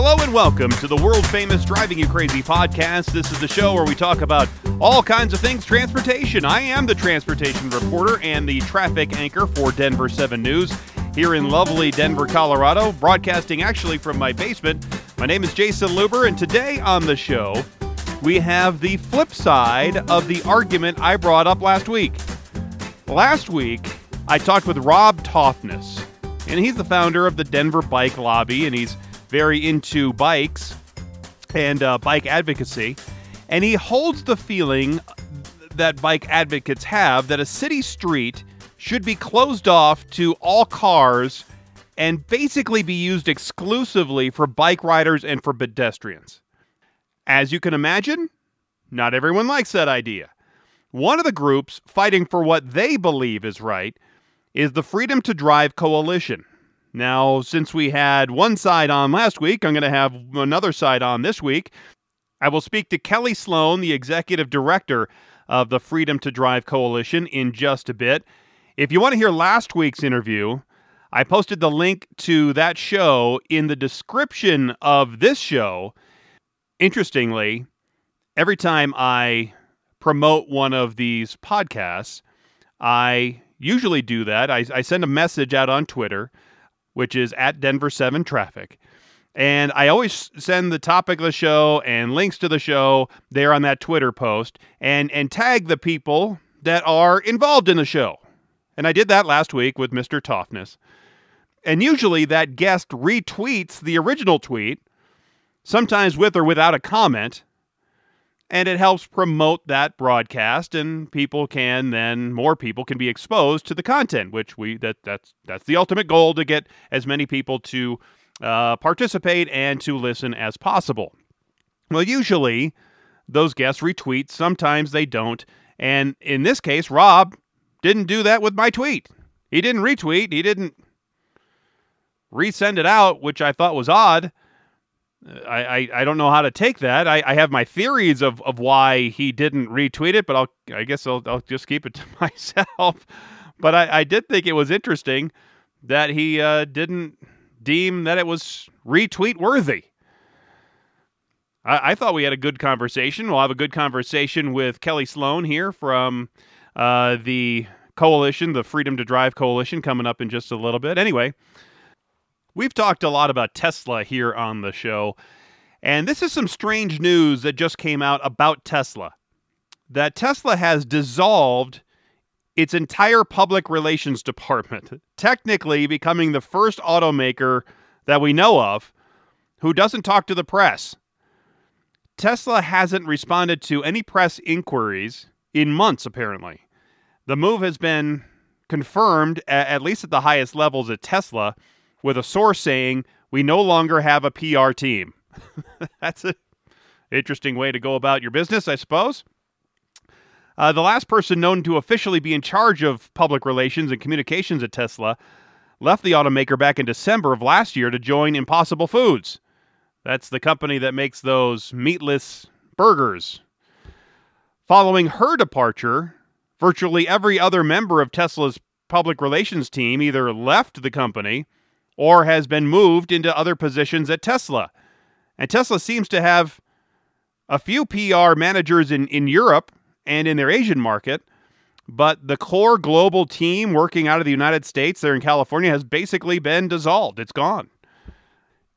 Hello and welcome to the world famous Driving You Crazy podcast. This is the show where we talk about all kinds of things transportation. I am the transportation reporter and the traffic anchor for Denver 7 News here in lovely Denver, Colorado, broadcasting actually from my basement. My name is Jason Luber, and today on the show, we have the flip side of the argument I brought up last week. Last week, I talked with Rob Toftness, and he's the founder of the Denver Bike Lobby, and he's very into bikes and uh, bike advocacy. And he holds the feeling that bike advocates have that a city street should be closed off to all cars and basically be used exclusively for bike riders and for pedestrians. As you can imagine, not everyone likes that idea. One of the groups fighting for what they believe is right is the Freedom to Drive Coalition. Now, since we had one side on last week, I'm going to have another side on this week. I will speak to Kelly Sloan, the executive director of the Freedom to Drive Coalition, in just a bit. If you want to hear last week's interview, I posted the link to that show in the description of this show. Interestingly, every time I promote one of these podcasts, I usually do that. I, I send a message out on Twitter which is at Denver 7 Traffic. And I always send the topic of the show and links to the show there on that Twitter post and, and tag the people that are involved in the show. And I did that last week with Mr. Toftness. And usually that guest retweets the original tweet, sometimes with or without a comment and it helps promote that broadcast and people can then more people can be exposed to the content which we that that's that's the ultimate goal to get as many people to uh, participate and to listen as possible. Well usually those guests retweet. Sometimes they don't. And in this case rob didn't do that with my tweet. He didn't retweet. He didn't resend it out which i thought was odd I, I, I, don't know how to take that. I, I have my theories of, of why he didn't retweet it, but I'll I guess I'll, I'll just keep it to myself. But I, I did think it was interesting that he uh, didn't deem that it was retweet worthy. I, I, thought we had a good conversation. We'll have a good conversation with Kelly Sloan here from uh, the coalition, the Freedom to Drive Coalition, coming up in just a little bit. Anyway, We've talked a lot about Tesla here on the show, and this is some strange news that just came out about Tesla. That Tesla has dissolved its entire public relations department, technically becoming the first automaker that we know of who doesn't talk to the press. Tesla hasn't responded to any press inquiries in months, apparently. The move has been confirmed, at least at the highest levels at Tesla, with a source saying, We no longer have a PR team. That's an interesting way to go about your business, I suppose. Uh, the last person known to officially be in charge of public relations and communications at Tesla left the automaker back in December of last year to join Impossible Foods. That's the company that makes those meatless burgers. Following her departure, virtually every other member of Tesla's public relations team either left the company or has been moved into other positions at Tesla. And Tesla seems to have a few PR managers in, in Europe and in their Asian market, but the core global team working out of the United States there in California has basically been dissolved. It's gone.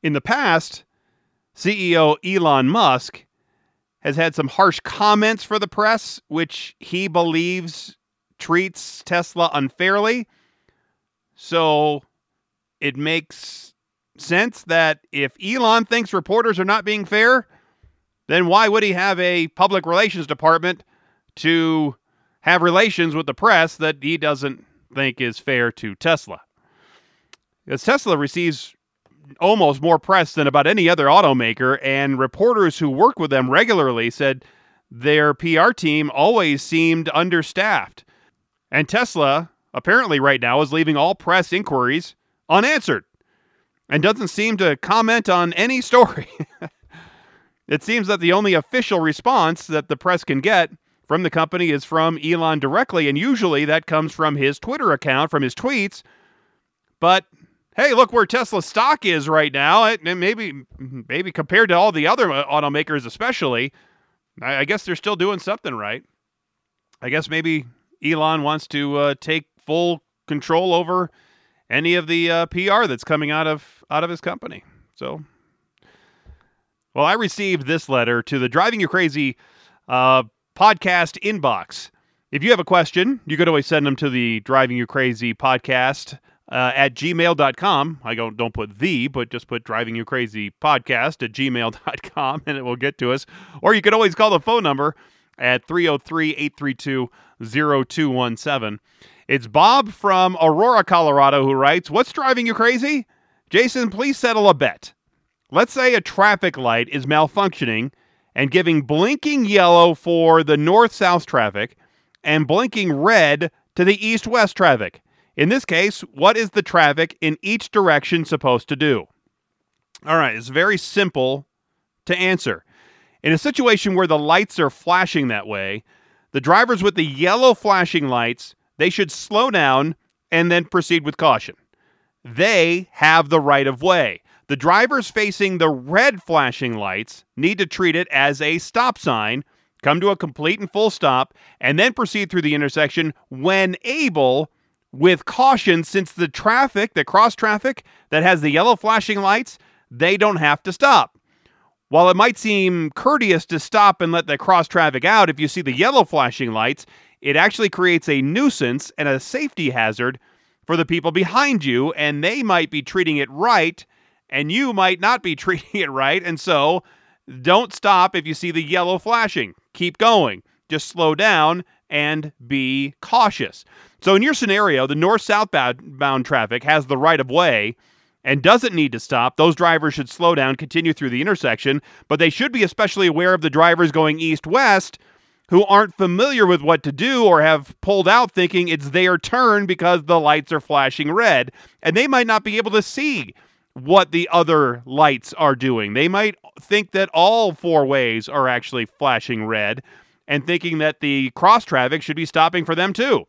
In the past, CEO Elon Musk has had some harsh comments for the press, which he believes treats Tesla unfairly. So it makes sense that if Elon thinks reporters are not being fair, then why would he have a public relations department to have relations with the press that he doesn't think is fair to Tesla? Because Tesla receives almost more press than about any other automaker, and reporters who work with them regularly said their PR team always seemed understaffed. And Tesla, apparently, right now, is leaving all press inquiries unanswered and doesn't seem to comment on any story. it seems that the only official response that the press can get from the company is from Elon directly, and usually that comes from his Twitter account, from his tweets. But hey, look where Tesla stock is right now. It, maybe, maybe compared to all the other automakers, especially, I, I, guess they're still doing something right. I guess maybe Elon wants to uh, take full control over any of the uh, PR that's coming out of out of his company. So, well, I received this letter to the Driving You Crazy uh, podcast inbox. If you have a question, you could always send them to the Driving You Crazy podcast uh, at gmail.com. I don't, don't put the, but just put Driving You Crazy podcast at gmail.com and it will get to us. Or you could always call the phone number at 303 832 0217. It's Bob from Aurora, Colorado, who writes What's driving you crazy? Jason, please settle a bet. Let's say a traffic light is malfunctioning and giving blinking yellow for the north south traffic and blinking red to the east west traffic. In this case, what is the traffic in each direction supposed to do? All right, it's very simple to answer. In a situation where the lights are flashing that way, the drivers with the yellow flashing lights, they should slow down and then proceed with caution. They have the right of way. The drivers facing the red flashing lights need to treat it as a stop sign, come to a complete and full stop, and then proceed through the intersection when able with caution since the traffic, the cross traffic that has the yellow flashing lights, they don't have to stop. While it might seem courteous to stop and let the cross traffic out if you see the yellow flashing lights, it actually creates a nuisance and a safety hazard for the people behind you, and they might be treating it right, and you might not be treating it right. And so, don't stop if you see the yellow flashing. Keep going. Just slow down and be cautious. So, in your scenario, the north southbound bound traffic has the right of way and doesn't need to stop. Those drivers should slow down, continue through the intersection, but they should be especially aware of the drivers going east west who aren't familiar with what to do or have pulled out thinking it's their turn because the lights are flashing red. And they might not be able to see what the other lights are doing. They might think that all four ways are actually flashing red and thinking that the cross traffic should be stopping for them too.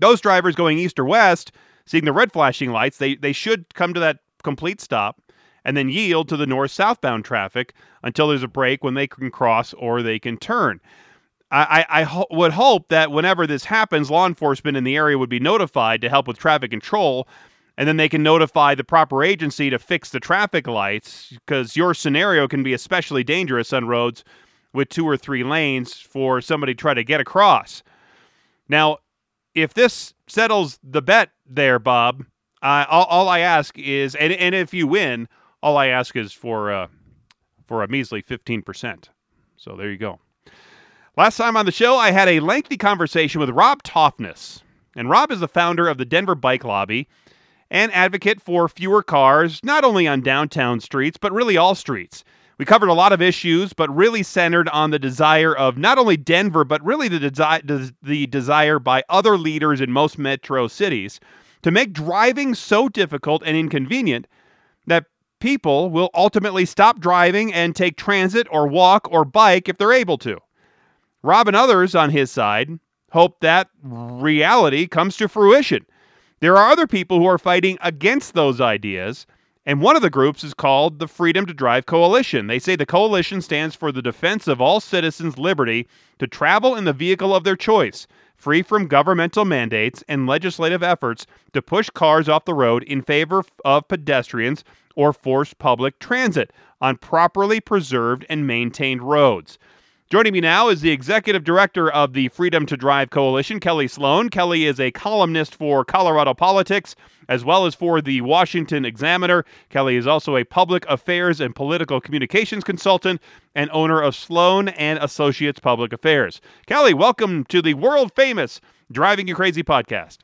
Those drivers going east or west, seeing the red flashing lights, they, they should come to that complete stop and then yield to the north southbound traffic until there's a break when they can cross or they can turn. I, I, ho- would hope that whenever this happens, law enforcement in the area would be notified to help with traffic control, and then they can notify the proper agency to fix the traffic lights because your scenario can be especially dangerous on roads with two or three lanes for somebody to try to get across. Now, if this settles the bet there, Bob, uh, all, all, I ask is, and, and if you win, all I ask is for uh, for a measly fifteen percent. So there you go. Last time on the show, I had a lengthy conversation with Rob Toftness, and Rob is the founder of the Denver Bike Lobby and advocate for fewer cars, not only on downtown streets but really all streets. We covered a lot of issues, but really centered on the desire of not only Denver, but really the, desi- the desire by other leaders in most metro cities to make driving so difficult and inconvenient that people will ultimately stop driving and take transit or walk or bike if they're able to. Rob and others on his side hope that reality comes to fruition. There are other people who are fighting against those ideas and one of the groups is called the Freedom to Drive Coalition. They say the coalition stands for the defense of all citizens' liberty to travel in the vehicle of their choice, free from governmental mandates and legislative efforts to push cars off the road in favor of pedestrians or force public transit on properly preserved and maintained roads. Joining me now is the executive director of the Freedom to Drive Coalition, Kelly Sloan. Kelly is a columnist for Colorado Politics as well as for the Washington Examiner. Kelly is also a public affairs and political communications consultant and owner of Sloan and Associates Public Affairs. Kelly, welcome to the world famous Driving You Crazy podcast.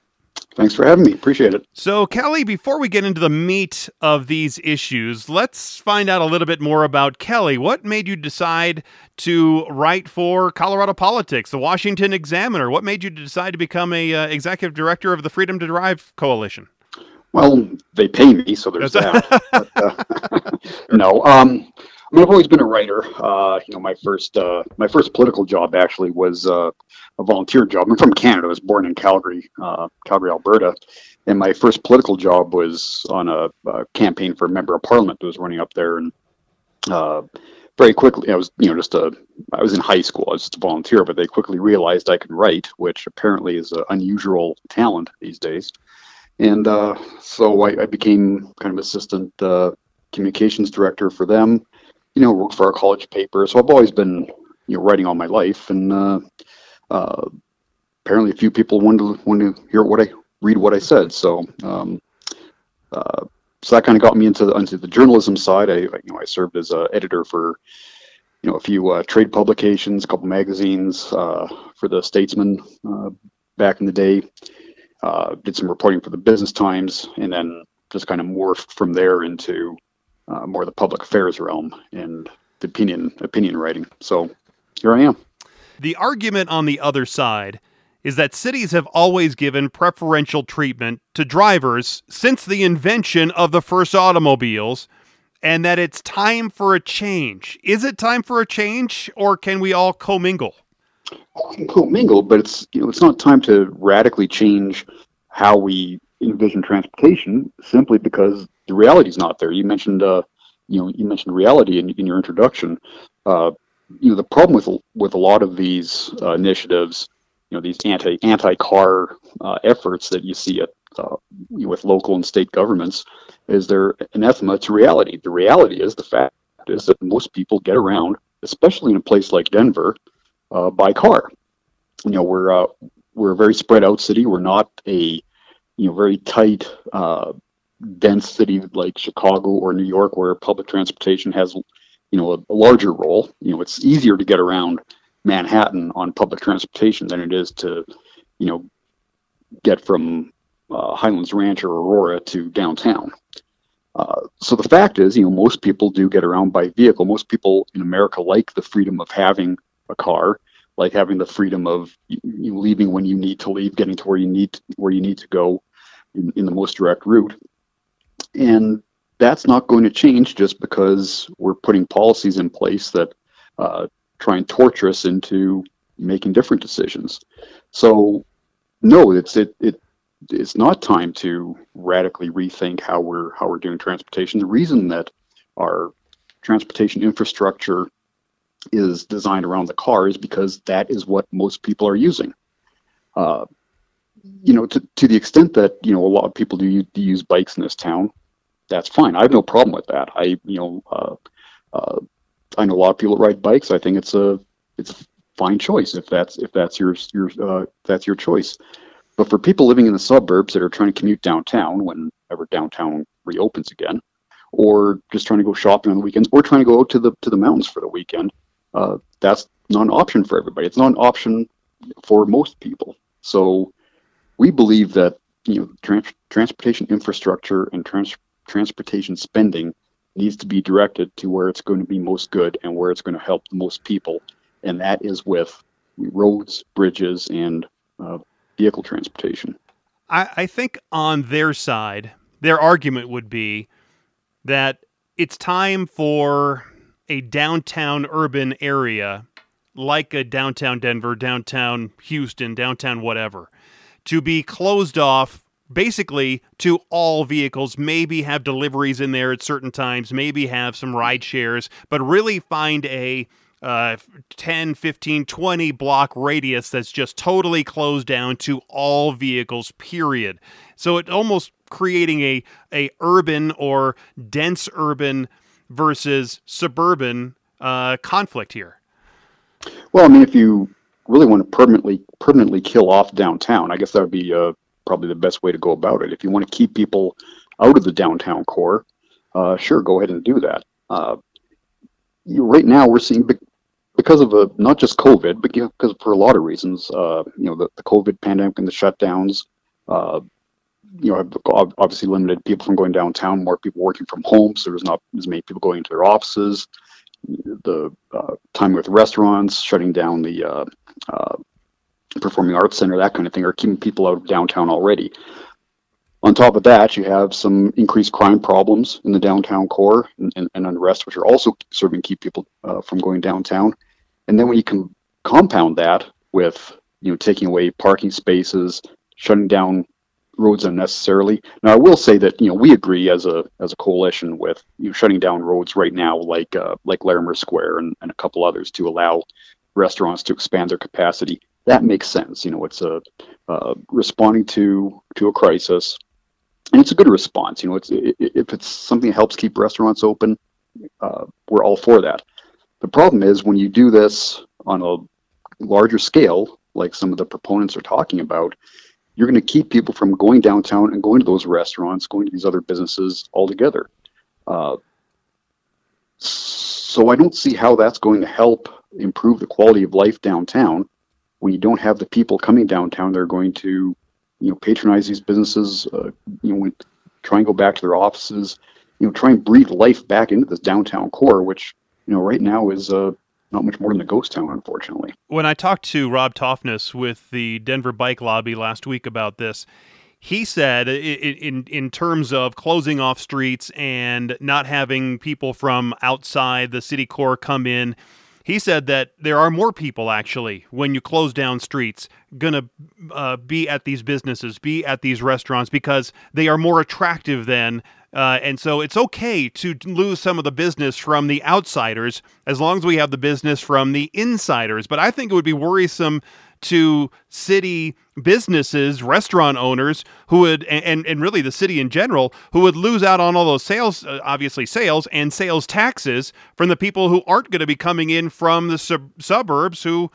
Thanks for having me. Appreciate it. So, Kelly, before we get into the meat of these issues, let's find out a little bit more about Kelly. What made you decide to write for Colorado Politics, the Washington Examiner? What made you decide to become a uh, executive director of the Freedom to Drive Coalition? Well, they pay me, so there's that. but, uh, no, um, I mean, I've always been a writer. Uh, you know, my first uh, my first political job actually was uh, a volunteer job. I'm from Canada. I was born in Calgary, uh, Calgary, Alberta. and my first political job was on a, a, campaign for a member of parliament that was running up there, and uh, very quickly, I was you know just a I was in high school, I was just a volunteer, but they quickly realized I could write, which apparently is an unusual talent these days, and uh, so I, I, became kind of assistant communications director for them. You know, worked for our college paper, so I've always been you know writing all my life, and uh, uh, apparently a few people wanted to, wanted to hear what I read what I said. So um, uh, so that kind of got me into the into the journalism side. I you know I served as a editor for you know a few uh, trade publications, a couple magazines uh, for the Statesman uh, back in the day. Uh, did some reporting for the Business Times, and then just kind of morphed from there into uh, more the public affairs realm and the opinion opinion writing. So here I am. The argument on the other side is that cities have always given preferential treatment to drivers since the invention of the first automobiles and that it's time for a change. Is it time for a change or can we all commingle? We can commingle, but it's you know it's not time to radically change how we envision transportation simply because the reality is not there. You mentioned uh, you know you mentioned reality in, in your introduction. Uh, you know the problem with with a lot of these uh, initiatives you know these anti anti car uh, efforts that you see at uh, with local and state governments is they're anathema to reality. The reality is the fact is that most people get around, especially in a place like Denver, uh, by car. You know we're we're a very spread out city. We're not a you know very tight uh, dense city like Chicago or New York where public transportation has you know a, a larger role. You know it's easier to get around Manhattan on public transportation than it is to, you know, get from uh, Highlands Ranch or Aurora to downtown. Uh, so the fact is, you know, most people do get around by vehicle. Most people in America like the freedom of having a car, like having the freedom of you leaving when you need to leave, getting to where you need to, where you need to go in, in the most direct route. And that's not going to change just because we're putting policies in place that uh, try and torture us into making different decisions. So, no, it's it it it's not time to radically rethink how we're how we're doing transportation. The reason that our transportation infrastructure is designed around the car is because that is what most people are using. Uh, you know, to, to the extent that you know a lot of people do, do use bikes in this town, that's fine. I have no problem with that. I you know uh, uh, I know a lot of people that ride bikes. I think it's a it's a fine choice if that's if that's your your uh, that's your choice. But for people living in the suburbs that are trying to commute downtown whenever downtown reopens again, or just trying to go shopping on the weekends, or trying to go out to the to the mountains for the weekend, uh, that's not an option for everybody. It's not an option for most people. So we believe that you know trans- transportation infrastructure and trans- transportation spending needs to be directed to where it's going to be most good and where it's going to help the most people, and that is with roads, bridges, and uh, vehicle transportation. I, I think on their side, their argument would be that it's time for a downtown urban area like a downtown Denver, downtown Houston, downtown whatever, to be closed off basically to all vehicles, maybe have deliveries in there at certain times, maybe have some ride shares, but really find a uh, 10, 15, 20 block radius that's just totally closed down to all vehicles, period. So it almost creating a, a urban or dense urban versus suburban uh, conflict here. Well, I mean, if you really want to permanently permanently kill off downtown, I guess that would be a probably the best way to go about it. If you want to keep people out of the downtown core, uh, sure, go ahead and do that. Uh, you, right now, we're seeing because of a, not just COVID, but because for a lot of reasons, uh, you know, the, the COVID pandemic and the shutdowns, uh, you know, have obviously limited people from going downtown. More people working from home, so there's not as many people going to their offices. The uh, time with restaurants shutting down the uh, uh, performing arts center, that kind of thing, are keeping people out of downtown already. On top of that, you have some increased crime problems in the downtown core and, and, and unrest, which are also serving to keep people uh, from going downtown. And then when you can compound that with you know taking away parking spaces, shutting down roads unnecessarily. Now, I will say that you know we agree as a as a coalition with you know, shutting down roads right now, like uh, like Larimer Square and, and a couple others, to allow restaurants to expand their capacity. That makes sense. You know, it's a uh, responding to to a crisis, and it's a good response. You know, it's it, if it's something that helps keep restaurants open, uh, we're all for that. The problem is when you do this on a larger scale, like some of the proponents are talking about, you're going to keep people from going downtown and going to those restaurants, going to these other businesses altogether. Uh, so I don't see how that's going to help improve the quality of life downtown when you don't have the people coming downtown. They're going to, you know, patronize these businesses. Uh, you know, try and go back to their offices. You know, try and breathe life back into this downtown core, which you know right now is uh, not much more than a ghost town, unfortunately. When I talked to Rob Toftness with the Denver Bike Lobby last week about this, he said in in terms of closing off streets and not having people from outside the city core come in he said that there are more people actually when you close down streets going to uh, be at these businesses be at these restaurants because they are more attractive than uh, and so it's okay to lose some of the business from the outsiders as long as we have the business from the insiders. But I think it would be worrisome to city businesses, restaurant owners who would, and, and really the city in general, who would lose out on all those sales, uh, obviously sales and sales taxes from the people who aren't going to be coming in from the sub- suburbs who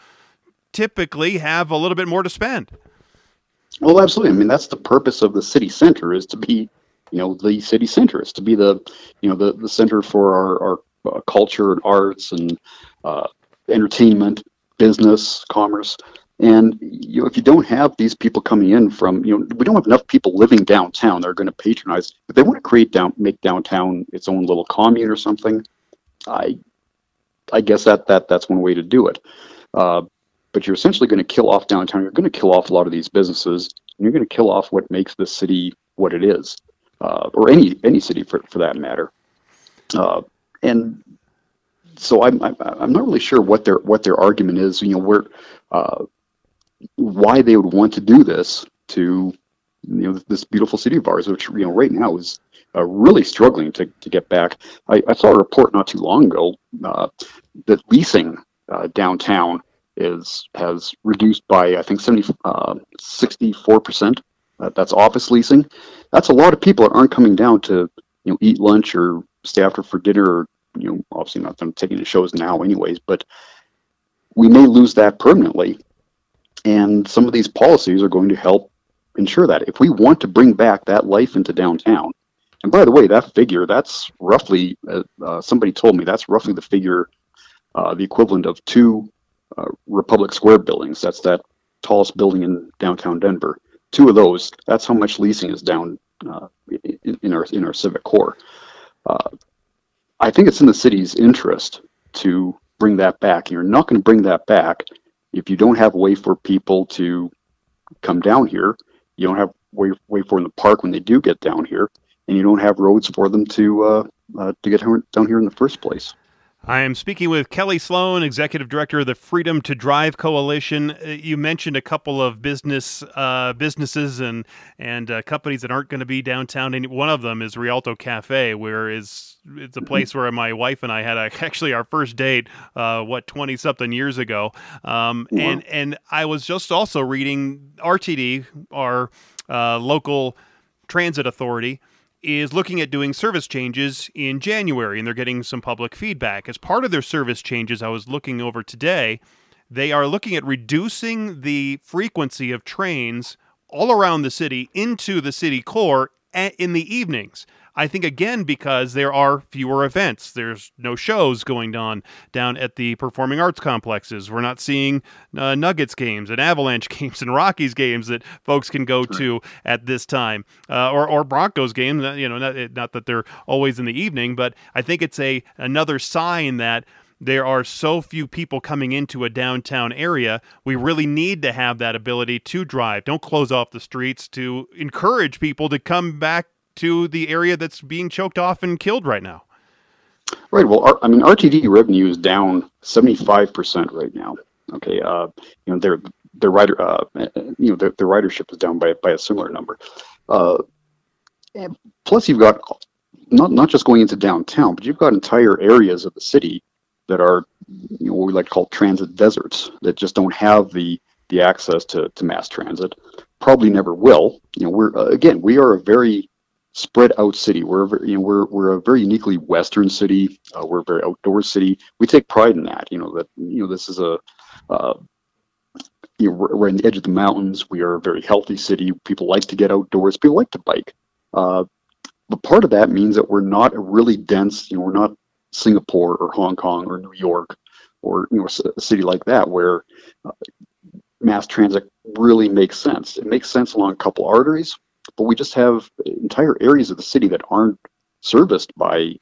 typically have a little bit more to spend. Well, absolutely. I mean, that's the purpose of the city center is to be you know the city center is to be the you know the, the center for our, our uh, culture and arts and uh, entertainment business commerce and you know if you don't have these people coming in from you know we don't have enough people living downtown that are going to patronize if they want to create down make downtown its own little commune or something i i guess that that that's one way to do it uh, but you're essentially going to kill off downtown you're going to kill off a lot of these businesses and you're going to kill off what makes the city what it is uh, or any any city for for that matter. Uh, and so I'm, I'm not really sure what their what their argument is. You know, where uh, why they would want to do this to you know this beautiful city of ours, which you know right now is uh, really struggling to, to get back. I, I, saw a report not too long ago uh, that leasing uh, downtown is has reduced by I think 70, 64 percent that's office leasing. That's a lot of people that aren't coming down to you know eat lunch or stay after for dinner or you know obviously not them taking the shows now anyways, but we may lose that permanently. And some of these policies are going to help ensure that. If we want to bring back that life into downtown, and by the way, that figure, that's roughly, uh, uh, somebody told me that's roughly the figure, uh, the equivalent of two uh, Republic Square buildings. That's that tallest building in downtown Denver two of those, that's how much leasing is down uh, in, in, our in our civic core. I think it's in the city's interest to bring that back. You're not going to bring that back if you don't have a way for people to come down here. You don't have way way for them to park when they do get down here, and you don't have roads for them to uh, uh to get down here in the first place. I am speaking with Kelly Sloan, Executive Director of the Freedom to Drive Coalition. Uh, you mentioned a couple of business uh, businesses and and uh, companies that aren't going to be downtown. And one of them is Rialto Cafe, where is it's a mm-hmm. place where my wife and I had a, actually our first date, uh, what twenty something years ago. Um, And and I was just also reading RTD, our uh, local transit authority is looking at doing service changes in January, and they're getting some public feedback. As part of their service changes, I was looking over today, they are looking at reducing the frequency of trains all around the city into the city core in the evenings. I think again because there are fewer events. There's no shows going on down at the performing arts complexes. We're not seeing uh, Nuggets games and Avalanche games and Rockies games that folks can go to at this time, uh, or or Broncos games. Uh, you know, not, not that they're always in the evening, but I think it's a another sign that there are so few people coming into a downtown area. We really need to have that ability to drive. Don't close off the streets to encourage people to come back to the area that's being choked off and killed right now. Right. Well, I mean, RTD revenue is down 75% right now. Okay. Uh, you know, their their rider, uh, you know, their, their ridership is down by by a similar number. Uh, plus, you've got not not just going into downtown, but you've got entire areas of the city that are you know, what we like to call transit deserts that just don't have the the access to, to mass transit. Probably never will. You know, we're uh, again we are a very spread out city. We're very, you know we're we're a very uniquely Western city. Uh, we're a very outdoor city. We take pride in that. You know that you know this is a uh, you know, we're, we're on the edge of the mountains. We are a very healthy city. People like to get outdoors. People like to bike. Uh, but part of that means that we're not a really dense, you know, we're not Singapore or Hong Kong or New York or you know a city like that where uh, mass transit really makes sense. It makes sense along a couple arteries, but we just have entire areas of the city that aren't serviced by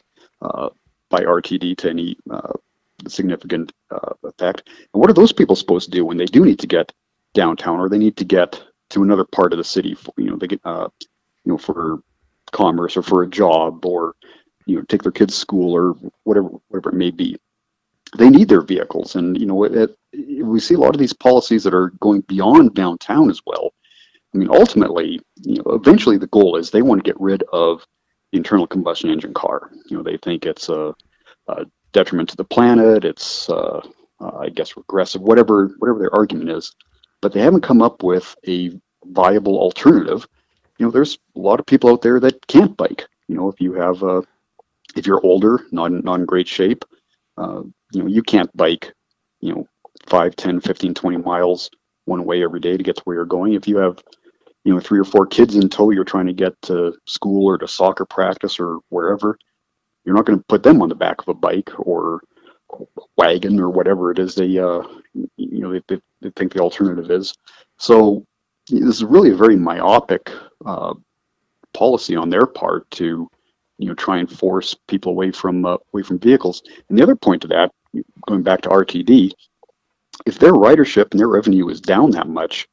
uh, by RTD to any uh, significant uh, effect. And what are those people supposed to do when they do need to get downtown or they need to get to another part of the city? For, you know, they get uh, you know for commerce or for a job or you know take their kids to school or whatever whatever it may be they need their vehicles and you know it, it, we see a lot of these policies that are going beyond downtown as well i mean ultimately you know eventually the goal is they want to get rid of the internal combustion engine car. You know they think it's a, a detriment to the planet it's uh, uh, i guess regressive whatever whatever their argument is. But they haven't come up with a viable alternative. You know there's a lot of people out there that can't bike. You know if you have a if you're older, not, not in great shape, uh, you know, you can't bike, you know, 5, 10, 15, 20 miles one way every day to get to where you're going. If you have, you know, three or four kids in tow, you're trying to get to school or to soccer practice or wherever, you're not going to put them on the back of a bike or wagon or whatever it is they, uh, you know, they, they think the alternative is. So this is really a very myopic uh, policy on their part to you know try and force people away from uh, away from vehicles. And the other point to that, going back to RTD, if their ridership and their revenue is down that much,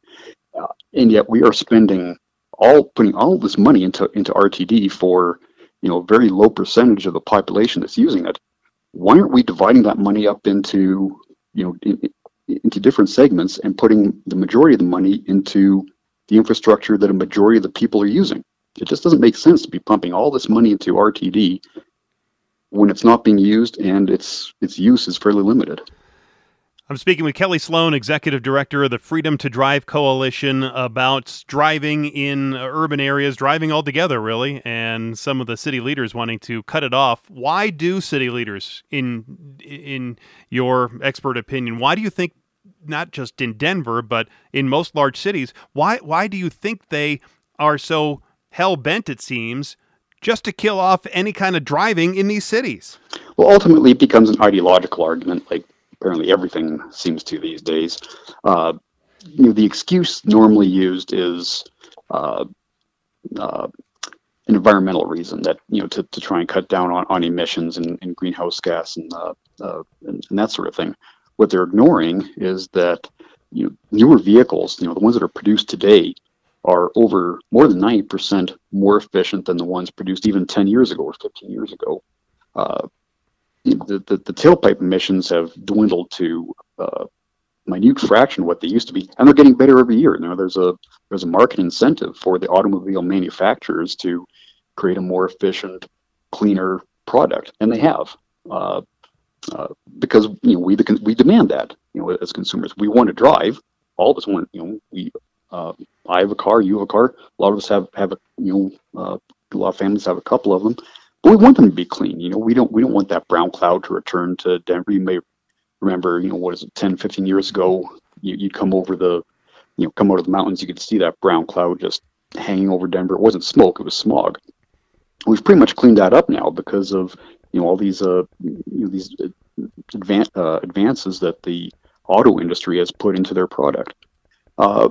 and yet we are spending all putting all this money into into RTD for you know a very low percentage of the population that's using it, why aren't we dividing that money up into you know in, into different segments and putting the majority of the money into the infrastructure that a majority of the people are using? It just doesn't make sense to be pumping all this money into RTD when it's not being used and its its use is fairly limited. I'm speaking with Kelly Sloan, Executive Director of the Freedom to Drive Coalition, about driving in urban areas, driving altogether, really, and some of the city leaders wanting to cut it off. Why do city leaders, in in your expert opinion, why do you think not just in Denver but in most large cities, why why do you think they are so hell bent, it seems, just to kill off any kind of driving in these cities. Well, ultimately, it becomes an ideological argument, like apparently everything seems to these days. Uh, you know, the excuse normally used is uh, uh, an environmental reason that you know to, to try and cut down on, on emissions and, and greenhouse gas and, uh, uh, and, and that sort of thing. What they're ignoring is that you know newer vehicles, you know the ones that are produced today, are over more than 90% more efficient than the ones produced even 10 years ago or 15 years ago. Uh, the, the, the, tailpipe emissions have dwindled to a minute fraction of what they used to be, and they're getting better every year. Now there's a there's a market incentive for the automobile manufacturers to create a more efficient, cleaner product, and they have. Uh, uh, because you know we the, we demand that you know as consumers we want to drive all of us want you know we uh, I have a car, you have a car. A lot of us have have a you know uh, a lot of families have a couple of them, but we want them to be clean. You know, we don't we don't want that brown cloud to return to Denver. You may remember, you know, what is it, 10, 15 years ago, you, you'd come over the, you know, come out of the mountains, you could see that brown cloud just hanging over Denver. It wasn't smoke, it was smog. We've pretty much cleaned that up now because of, you know, all these, uh, you know, these advan- uh, advances that the auto industry has put into their product. Uh,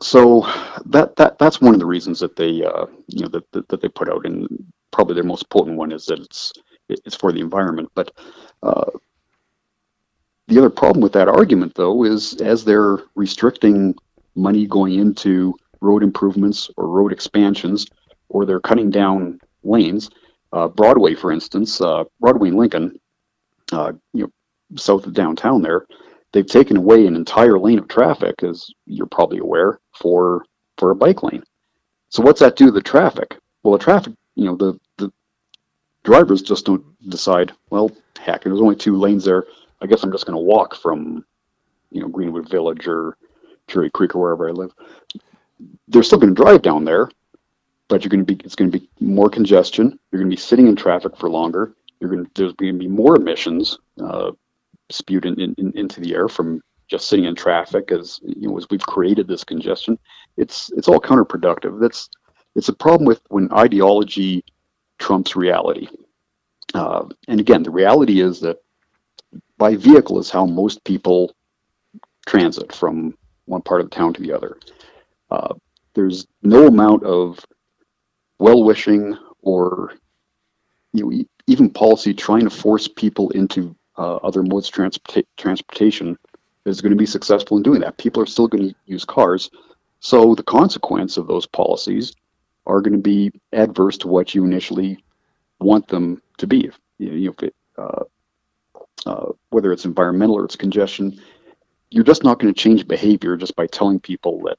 so that that that's one of the reasons that they uh, you know that, that, that they put out, and probably their most potent one is that it's it's for the environment. But uh, the other problem with that argument, though, is as they're restricting money going into road improvements or road expansions, or they're cutting down lanes. Uh, Broadway, for instance, uh, Broadway and Lincoln, uh, you know, south of downtown there, they've taken away an entire lane of traffic, as you're probably aware, for for a bike lane. So what's that do to the traffic? Well, the traffic, you know, the the drivers just don't decide. Well, heck, there's only two lanes there. I guess I'm just going to walk from, you know, Greenwood Village or Cherry Creek or wherever I live. They're still going to drive down there, but you're going to be it's going to be more congestion. You're going to be sitting in traffic for longer. You're going to, there's going to be more emissions uh, spewed in, in, into the air from just sitting in traffic as you know as we've created this congestion. It's it's all counterproductive. That's it's a problem with when ideology trumps reality. Uh, and again, the reality is that by vehicle is how most people transit from one part of the town to the other. Uh, there's no amount of well-wishing or you know, even policy trying to force people into uh, other modes of transporta- transportation is going to be successful in doing that. People are still going to use cars. So the consequence of those policies are going to be adverse to what you initially want them to be. You know, if it, uh, uh, whether it's environmental or it's congestion, you're just not going to change behavior just by telling people that,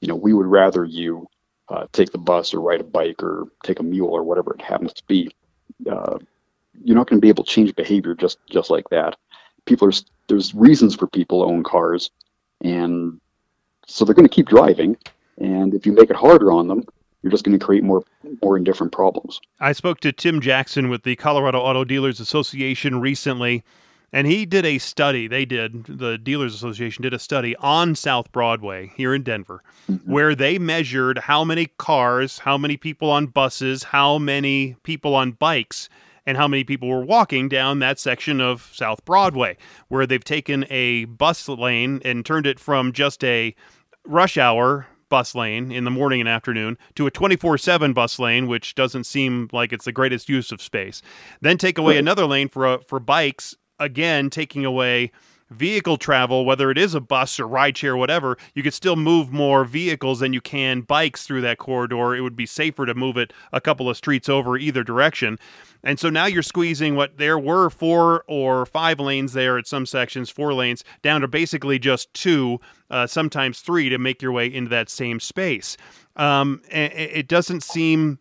you know, we would rather you uh, take the bus or ride a bike or take a mule or whatever it happens to be. Uh, you're not going to be able to change behavior just just like that. People are there's reasons for people to own cars, and so they're going to keep driving. And if you make it harder on them, you're just going to create more more different problems. I spoke to Tim Jackson with the Colorado Auto Dealers Association recently, and he did a study. They did the Dealers Association did a study on South Broadway here in Denver, mm-hmm. where they measured how many cars, how many people on buses, how many people on bikes and how many people were walking down that section of South Broadway, where they've taken a bus lane and turned it from just a rush hour bus lane in the morning and afternoon to a 24 7 bus lane, which doesn't seem like it's the greatest use of space. Then take away another lane for, uh, for bikes, again, taking away vehicle travel, whether it is a bus or rideshare whatever, you could still move more vehicles than you can bikes through that corridor. It would be safer to move it a couple of streets over either direction. And so now you're squeezing what there were four or five lanes there at some sections, four lanes, down to basically just two, uh, sometimes three, to make your way into that same space. Um, it doesn't seem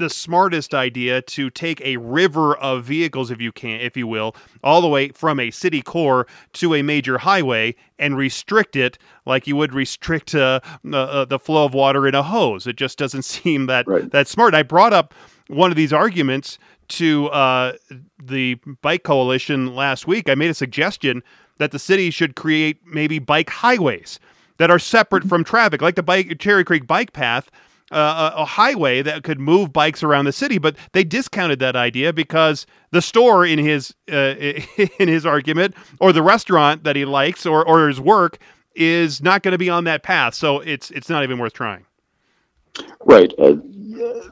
the smartest idea to take a river of vehicles, if you can, if you will, all the way from a city core to a major highway and restrict it like you would restrict uh, uh, the flow of water in a hose. It just doesn't seem that right. that smart. I brought up one of these arguments to uh, the bike coalition last week. I made a suggestion that the city should create maybe bike highways that are separate from traffic, like the bike Cherry Creek bike path uh, a highway that could move bikes around the city, but they discounted that idea because the store in his uh, in his argument, or the restaurant that he likes, or or his work is not going to be on that path. So it's it's not even worth trying. Right. Uh,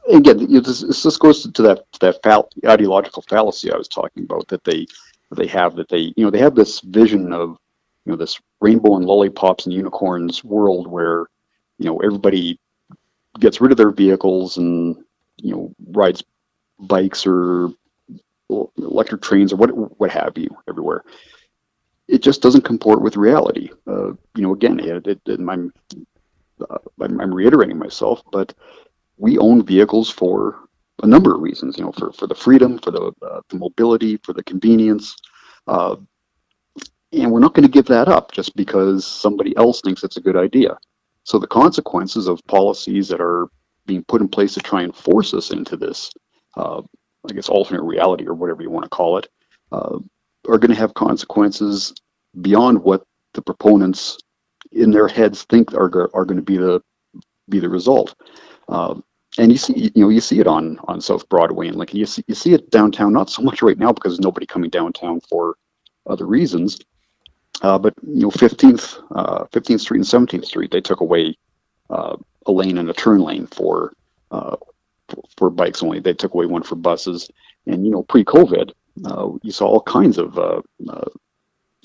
again, this, this goes to that that fall- ideological fallacy I was talking about that they they have that they you know they have this vision of you know this rainbow and lollipops and unicorns world where you know everybody gets rid of their vehicles and you know rides bikes or electric trains or what what have you everywhere. It just doesn't comport with reality. Uh, you know, again, it, it, it, I'm, uh, I'm, I'm reiterating myself, but we own vehicles for a number of reasons. You know, for for the freedom, for the uh, the mobility, for the convenience. Uh, and we're not going to give that up just because somebody else thinks it's a good idea. So the consequences of policies that are being put in place to try and force us into this, uh, I guess, alternate reality or whatever you want to call it, uh, are going to have consequences beyond what the proponents in their heads think are are going to be the be the result. Uh, and you see, you know, you see it on on South Broadway and Lincoln. You see, you see it downtown, not so much right now because nobody coming downtown for other reasons. Uh, but you know, 15th, uh, 15th Street and 17th Street, they took away uh, a lane and a turn lane for, uh, for, for bikes only. They took away one for buses. And you know, pre-COVID, uh, you saw all kinds of uh,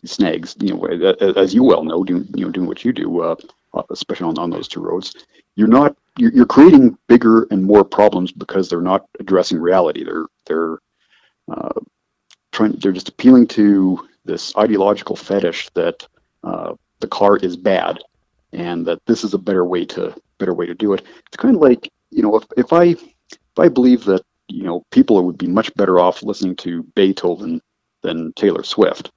snags. You know, as you well know, doing you know doing what you do, especially on, on those two roads, you're not you're, you're creating bigger and more problems because they're not addressing reality. They're they're trying. They're just appealing to this ideological fetish that uh, the car is bad and that this is a better way to better way to do it. It's kind of like you know if if I if I believe that you know people would be much better off listening to Beethoven than Taylor Swift.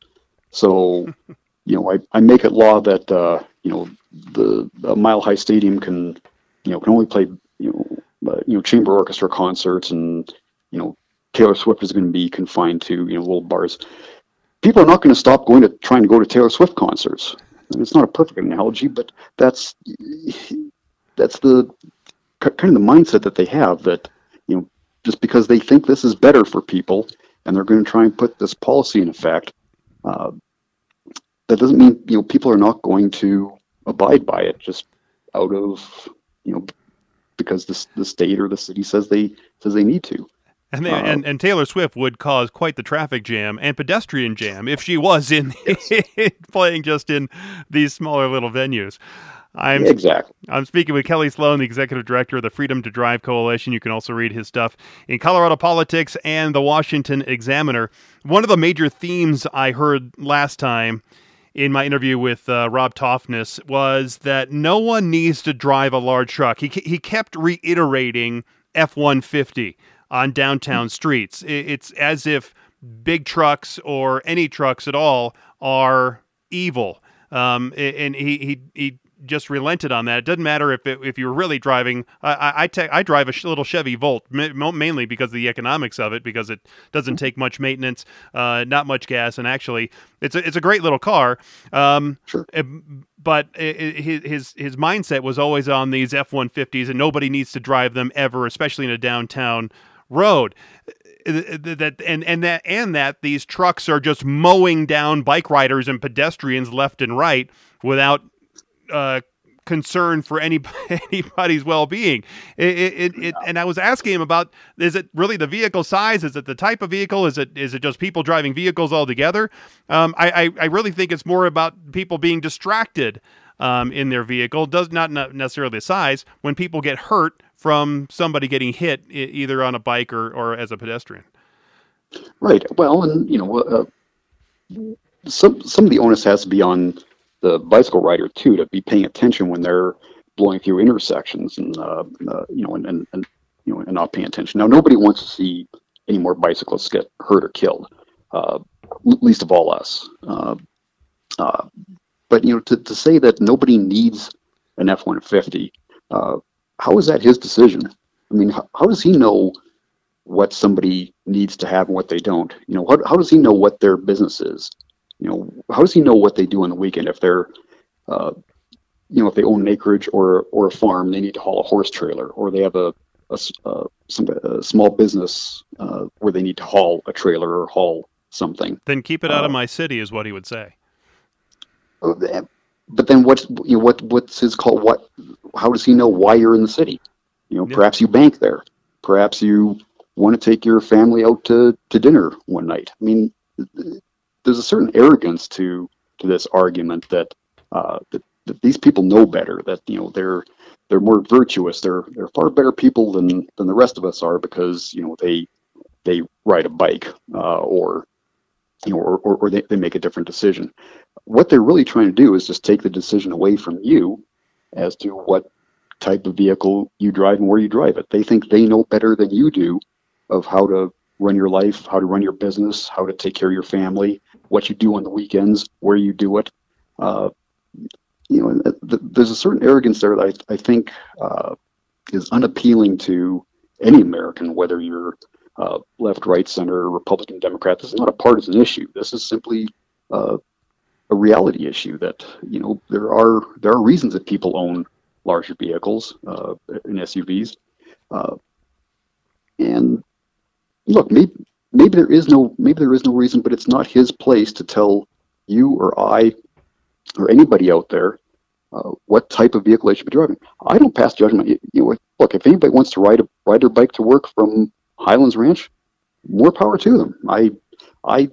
So you know I, I make it law that uh, you know the, the Mile High Stadium can you know can only play you know uh, you know chamber orchestra concerts and you know Taylor Swift is going to be confined to you know little bars. People are not going to stop going to trying to go to Taylor Swift concerts. And it's not a perfect analogy, but that's that's the kind of the mindset that they have that you know just because they think this is better for people and they're going to try and put this policy in effect. Uh, that doesn't mean you know people are not going to abide by it just out of you know because the the state or the city says they says they need to. And, they, and and Taylor Swift would cause quite the traffic jam and pedestrian jam if she was in playing just in these smaller little venues. I'm exactly. I'm speaking with Kelly Sloan, the executive director of the Freedom to Drive Coalition. You can also read his stuff in Colorado Politics and the Washington Examiner. One of the major themes I heard last time in my interview with uh, Rob Toftness was that no one needs to drive a large truck. He he kept reiterating F one fifty on downtown streets. It's as if big trucks or any trucks at all are evil. Um, and he, he, he just relented on that. It doesn't matter if it, if you're really driving. I I, te- I drive a little Chevy Volt mainly because of the economics of it, because it doesn't take much maintenance, uh, not much gas, and actually it's a it's a great little car. Um, sure. It, but it, his his mindset was always on these F one fifties, and nobody needs to drive them ever, especially in a downtown road that and and that and that these trucks are just mowing down bike riders and pedestrians left and right without uh, concern for any anybody's well-being. It, it, it, and I was asking him about: is it really the vehicle size? Is it the type of vehicle? Is it is it just people driving vehicles altogether? Um, I, I, I really think it's more about people being distracted um, in their vehicle. Does not necessarily the size. When people get hurt from somebody getting hit either on a bike or, or as a pedestrian. Right. Well, and you know, uh, some some of the onus has to be on the bicycle rider too to be paying attention when they're blowing through intersections and uh, uh, you know and, and, and you know and not paying attention. Now, nobody wants to see any more bicyclists get hurt or killed, uh, least of all us. Uh, uh, but you know, to, to say that nobody needs an F one fifty uh, how is that his decision? I mean, how, how, does he know what somebody needs to have and what they don't? You know, how, how does he know what their business is? You know, how does he know what they do on the weekend if they're, uh, you know, if they own an acreage or or a farm, they need to haul a horse trailer, or they have a a, uh, some, a small business uh, where they need to haul a trailer or haul something. Then keep it out of uh, my city, is what he would say. But then what's you know, what what's his call? What how does he know why you're in the city? You know, yeah. perhaps you bank there. Perhaps you want to take your family out to, to dinner one night. I mean, there's a certain arrogance to to this argument that, uh, that that these people know better. That you know they're they're more virtuous. They're they're far better people than than the rest of us are because you know they they ride a bike uh, or you know or, or, or they, they make a different decision. What they're really trying to do is just take the decision away from you as to what type of vehicle you drive and where you drive it. They think they know better than you do of how to run your life, how to run your business, how to take care of your family, what you do on the weekends, where you do it. Uh, you know, th- there's a certain arrogance there that I, I think uh, is unappealing to any American, whether you're uh, left, right, center, Republican, Democrat. This is not a partisan issue. This is simply uh, a reality issue that you know there are there are reasons that people own larger vehicles uh, and SUVs, uh, and look, maybe maybe there is no maybe there is no reason, but it's not his place to tell you or I or anybody out there uh, what type of vehicle they should be driving. I don't pass judgment. You, know, look, if anybody wants to ride a ride their bike to work from Highlands Ranch, more power to them. I I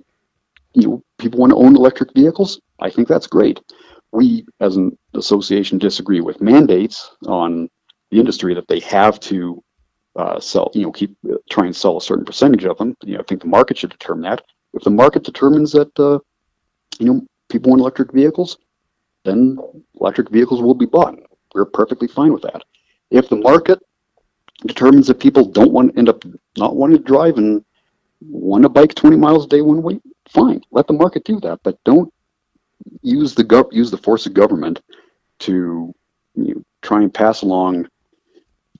you know, people want to own electric vehicles. I think that's great. We, as an association, disagree with mandates on the industry that they have to uh, sell, you know, keep uh, try and sell a certain percentage of them. You know, I think the market should determine that. If the market determines that, uh, you know, people want electric vehicles, then electric vehicles will be bought. We're perfectly fine with that. if the market determines that people don't want to end up not wanting to drive and want to bike 20 miles a day one way, fine, let the market do that. But don't use the gov- use the force of government to you know, try and pass along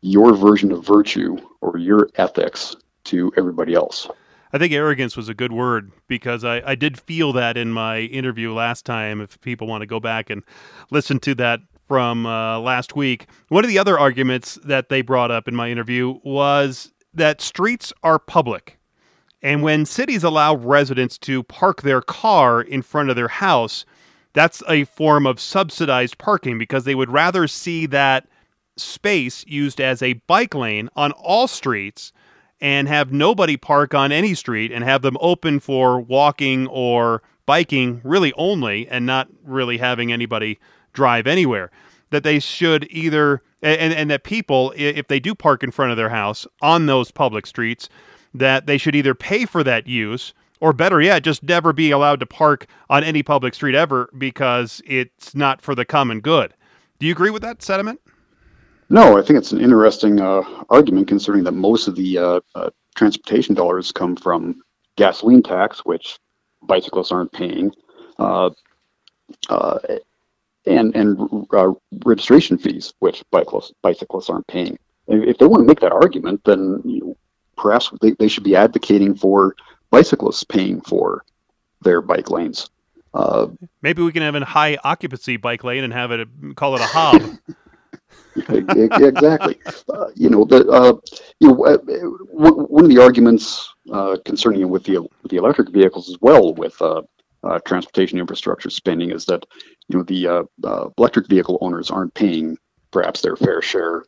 your version of virtue or your ethics to everybody else. I think arrogance was a good word because I, I did feel that in my interview last time. If people want to go back and listen to that from uh, last week, one of the other arguments that they brought up in my interview was that streets are public. And when cities allow residents to park their car in front of their house, that's a form of subsidized parking because they would rather see that space used as a bike lane on all streets and have nobody park on any street and have them open for walking or biking really only and not really having anybody drive anywhere that they should either and, and that people if they do park in front of their house on those public streets that they should either pay for that use or better yet, just never be allowed to park on any public street ever because it's not for the common good. Do you agree with that sentiment? No, I think it's an interesting uh, argument considering that most of the uh, uh, transportation dollars come from gasoline tax, which bicyclists aren't paying, uh, uh, and and uh, registration fees, which bicyclists bicyclists aren't paying. If they want to make that argument, then you know, perhaps they, they should be advocating for bicyclists paying for their bike lanes. Uh, Maybe we can have a high occupancy bike lane and have it call it a hub. exactly. Uh, you know, the uh, you know uh, one of the arguments uh, concerning with the with the electric vehicles as well with uh, transportation infrastructure spending is that you know the electric vehicle owners aren't paying perhaps their fair share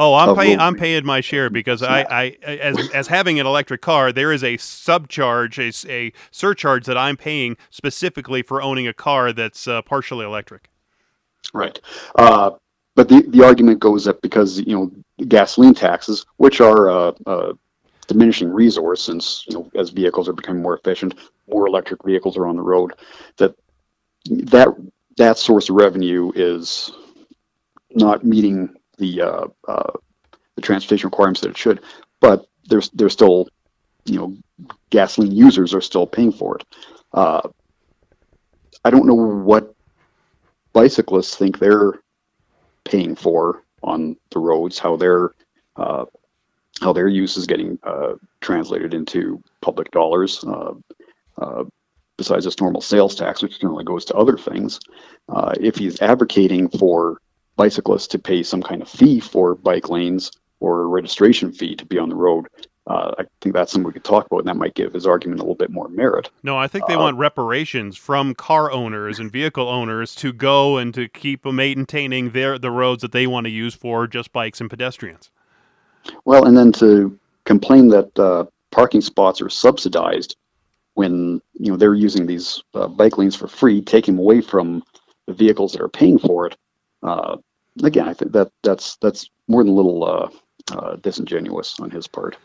Oh, I'm paying. I'm paying my share because I, I, as as having an electric car, there is a subcharge, a, a surcharge that I'm paying specifically for owning a car that's uh, partially electric. Right, uh, but the the argument goes that because you know gasoline taxes, which are a diminishing resource, since you know as vehicles are becoming more efficient, more electric vehicles are on the road, that that that source of revenue is not meeting the uh, uh, the transportation requirements that it should, but there's there's still you know gasoline users are still paying for it. Uh, I don't know what bicyclists think they're paying for on the roads, how their uh, how their use is getting uh, translated into public dollars. Uh, uh, besides just normal sales tax, which generally goes to other things, uh, if he's advocating for bicyclists to pay some kind of fee for bike lanes or a registration fee to be on the road. Uh, I think that's something we could talk about, and that might give his argument a little bit more merit. No, I think they uh, want reparations from car owners and vehicle owners to go and to keep maintaining their the roads that they want to use for just bikes and pedestrians. Well, and then to complain that uh, parking spots are subsidized when you know they're using these uh, bike lanes for free, taking away from the vehicles that are paying for it. Uh, again, I think that that's that's more than a little uh, uh, disingenuous on his part.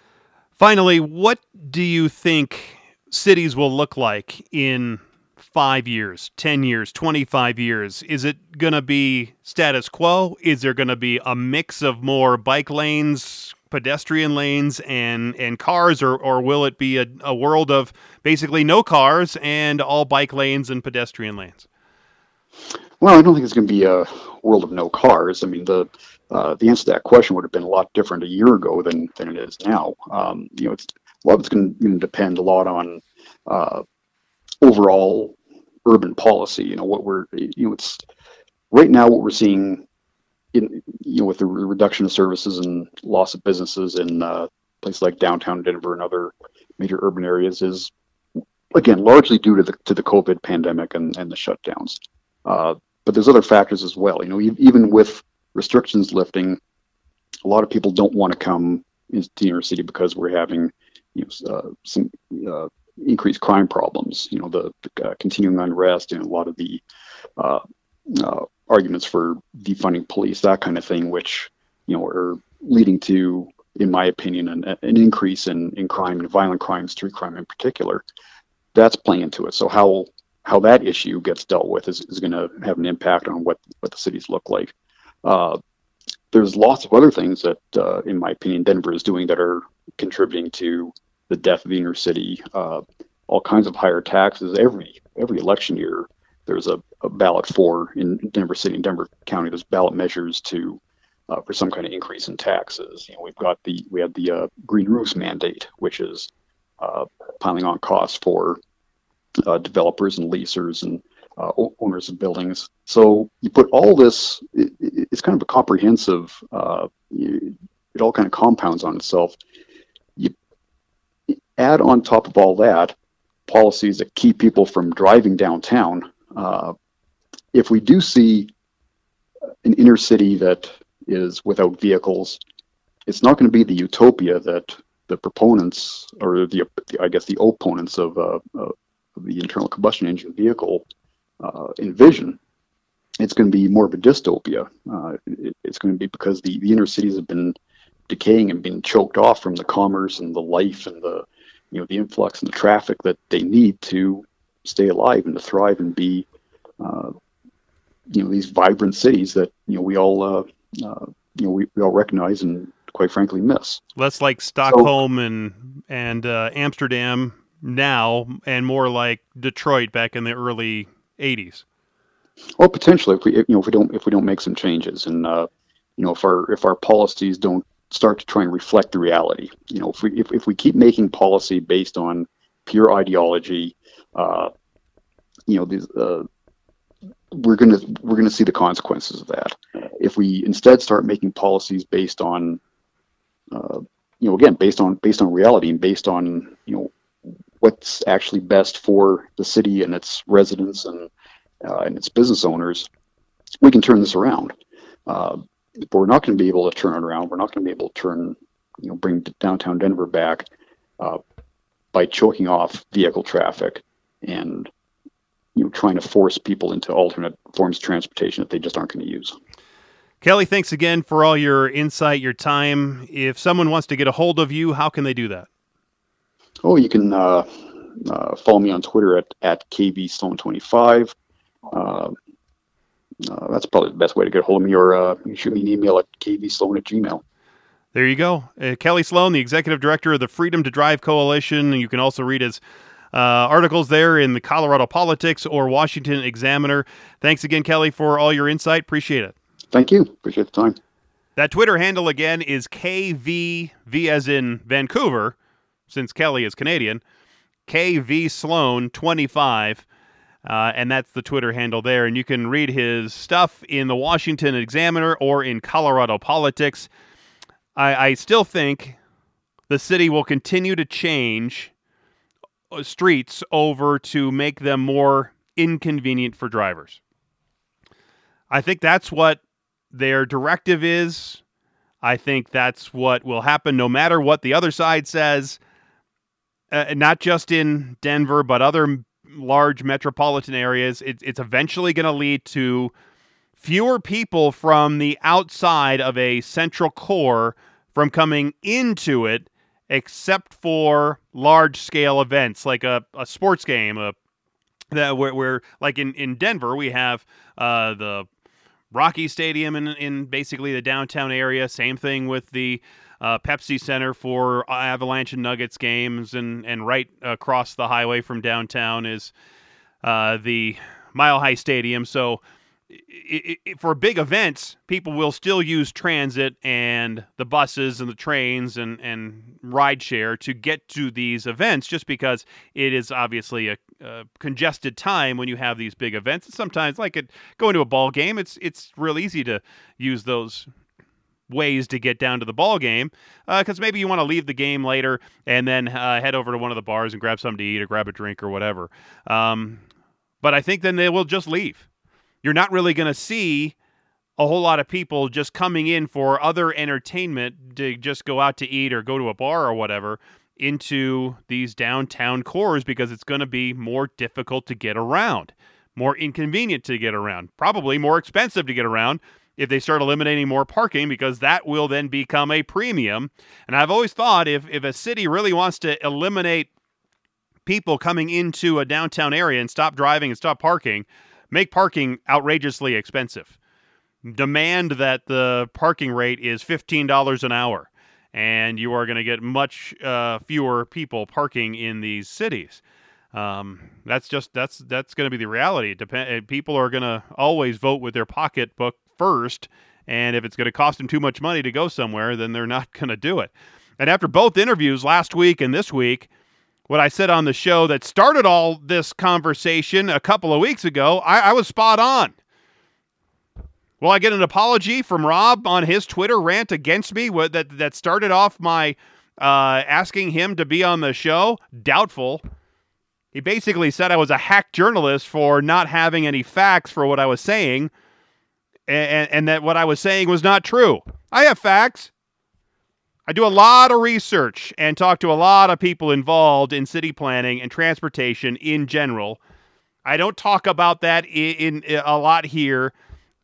Finally, what do you think cities will look like in five years, 10 years, 25 years? Is it going to be status quo? Is there going to be a mix of more bike lanes, pedestrian lanes, and, and cars, or, or will it be a, a world of basically no cars and all bike lanes and pedestrian lanes? Well, I don't think it's going to be a world of no cars. I mean, the uh, the answer to that question would have been a lot different a year ago than than it is now. Um, you know, it's, a lot of it's going to depend a lot on uh, overall urban policy. You know, what we're you know, it's right now what we're seeing in you know with the reduction of services and loss of businesses in uh, places like downtown Denver and other major urban areas is again largely due to the to the COVID pandemic and, and the shutdowns. Uh, but there's other factors as well. You know, even with restrictions lifting, a lot of people don't want to come into York City because we're having you know, uh, some uh, increased crime problems. You know, the, uh, continuing unrest and a lot of the uh, uh, arguments for defunding police, that kind of thing, which you know are leading to, in my opinion, an, an increase in, in crime and violent crime, street crime in particular. That's playing into it. So how how that issue gets dealt with is, is going to have an impact on what, what the cities look like. Uh, there's lots of other things that, uh, in my opinion, Denver is doing that are contributing to the death of the inner city. Uh, all kinds of higher taxes every every election year. There's a, a ballot for in Denver City and Denver County. There's ballot measures to uh, for some kind of increase in taxes. You know, we've got the we had the uh, green roofs mandate, which is uh, piling on costs for uh, developers and leasers and uh, owners of buildings. So you put all this, it, it's kind of a comprehensive, it all kind of compounds on itself. Add on top of all that policies that keep people from driving downtown. Uh, if we do see an inner city that is without vehicles, it's not going to be the utopia that the proponents or the, I guess the opponents of, uh, of the internal combustion engine vehicle uh, envision, it's going to be more of a dystopia. Uh, it, it's going to be because the, the inner cities have been decaying and being choked off from the commerce and the life and the you know the influx and the traffic that they need to stay alive and to thrive and be uh, you know these vibrant cities that you know we all uh, uh, you know we, we all recognize and quite frankly miss. Less like Stockholm so, and and uh, Amsterdam now, and more like Detroit back in the early 80s? Well, potentially, if we you know if we don't if we don't make some changes, and uh, you know if our if our policies don't start to try and reflect the reality, you know if we if, if we keep making policy based on pure ideology, uh, you know these. Uh, we're gonna we're gonna see the consequences of that. If we instead start making policies based on, uh, you know, again based on based on reality and based on you know what's actually best for the city and its residents and uh, and its business owners, we can turn this around. But we're not going to be able to turn it around. We're not going to be able to turn, you know, bring downtown Denver back uh, by choking off vehicle traffic and you know trying to force people into alternate forms of transportation that they just aren't going to use. Kelly, thanks again for all your insight, your time. If someone wants to get a hold of you, how can they do that? Oh, you can uh, uh, follow me on Twitter at, at KVSloan25. Uh, uh, that's probably the best way to get a hold of me, or uh, you shoot me an email at kvsloan at gmail. There you go. Uh, Kelly Sloan, the executive director of the Freedom to Drive Coalition. You can also read his uh, articles there in the Colorado Politics or Washington Examiner. Thanks again, Kelly, for all your insight. Appreciate it. Thank you. Appreciate the time. That Twitter handle again is KVV as in Vancouver since Kelly is Canadian, KV Sloan 25. Uh, and that's the Twitter handle there. And you can read his stuff in the Washington Examiner or in Colorado Politics. I, I still think the city will continue to change uh, streets over to make them more inconvenient for drivers. I think that's what their directive is. I think that's what will happen no matter what the other side says uh, not just in Denver, but other large metropolitan areas, it, it's eventually going to lead to fewer people from the outside of a central core from coming into it, except for large scale events like a, a sports game, a that where, where like in, in Denver we have uh, the Rocky Stadium in in basically the downtown area. Same thing with the uh, Pepsi Center for Avalanche and Nuggets games, and and right across the highway from downtown is uh, the Mile High Stadium. So. It, it, for big events, people will still use transit and the buses and the trains and, and rideshare to get to these events just because it is obviously a, a, congested time when you have these big events. And sometimes, like it, going to a ball game, it's it's real easy to use those ways to get down to the ball game because uh, maybe you want to leave the game later and then uh, head over to one of the bars and grab something to eat or grab a drink or whatever. Um, but I think then they will just leave. You're not really going to see a whole lot of people just coming in for other entertainment to just go out to eat or go to a bar or whatever into these downtown cores because it's going to be more difficult to get around, more inconvenient to get around, probably more expensive to get around if they start eliminating more parking because that will then become a premium. And I've always thought if, if a city really wants to eliminate people coming into a downtown area and stop driving and stop parking, make parking outrageously expensive. demand that the parking rate is $15 an hour, and you are going to get much uh, fewer people parking in these cities. Um, that's just that's that's going to be the reality. Dep- people are going to always vote with their pocketbook first, and if it's going to cost them too much money to go somewhere, then they're not going to do it. And after both interviews last week and this week, what I said on the show that started all this conversation a couple of weeks ago, I, I was spot on. Will I get an apology from Rob on his Twitter rant against me that that started off my uh, asking him to be on the show? Doubtful. He basically said I was a hack journalist for not having any facts for what I was saying, and, and that what I was saying was not true. I have facts. I do a lot of research and talk to a lot of people involved in city planning and transportation in general. I don't talk about that in, in a lot here.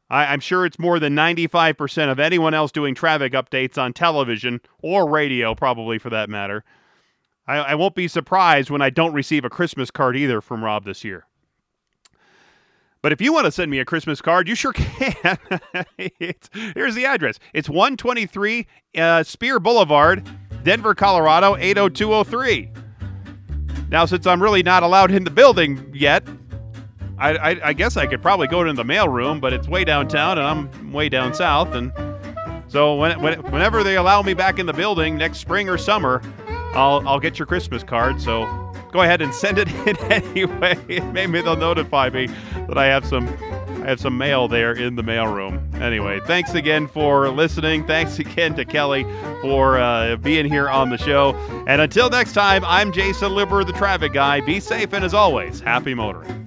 I, am sure it's more than 95% of anyone else doing traffic updates on television or radio, probably for that matter. I, I won't be surprised when I don't receive a Christmas card either from Rob this year. But if you want to send me a Christmas card, you sure can. here's the address it's 123 uh, Speer Boulevard, Denver, Colorado, 80203. Now, since I'm really not allowed in the building yet, I, I, I guess I could probably go to the mailroom, but it's way downtown and I'm way down south. And so when, when, whenever they allow me back in the building next spring or summer, I'll, I'll get your Christmas card. So go ahead and send it in anyway. Maybe they'll notify me that I have some I have some mail there in the mailroom. Anyway, thanks again for listening. Thanks again to Kelly for uh, being here on the show. And until next time, I'm Jason Liber, the traffic guy. Be safe and as always, happy motoring.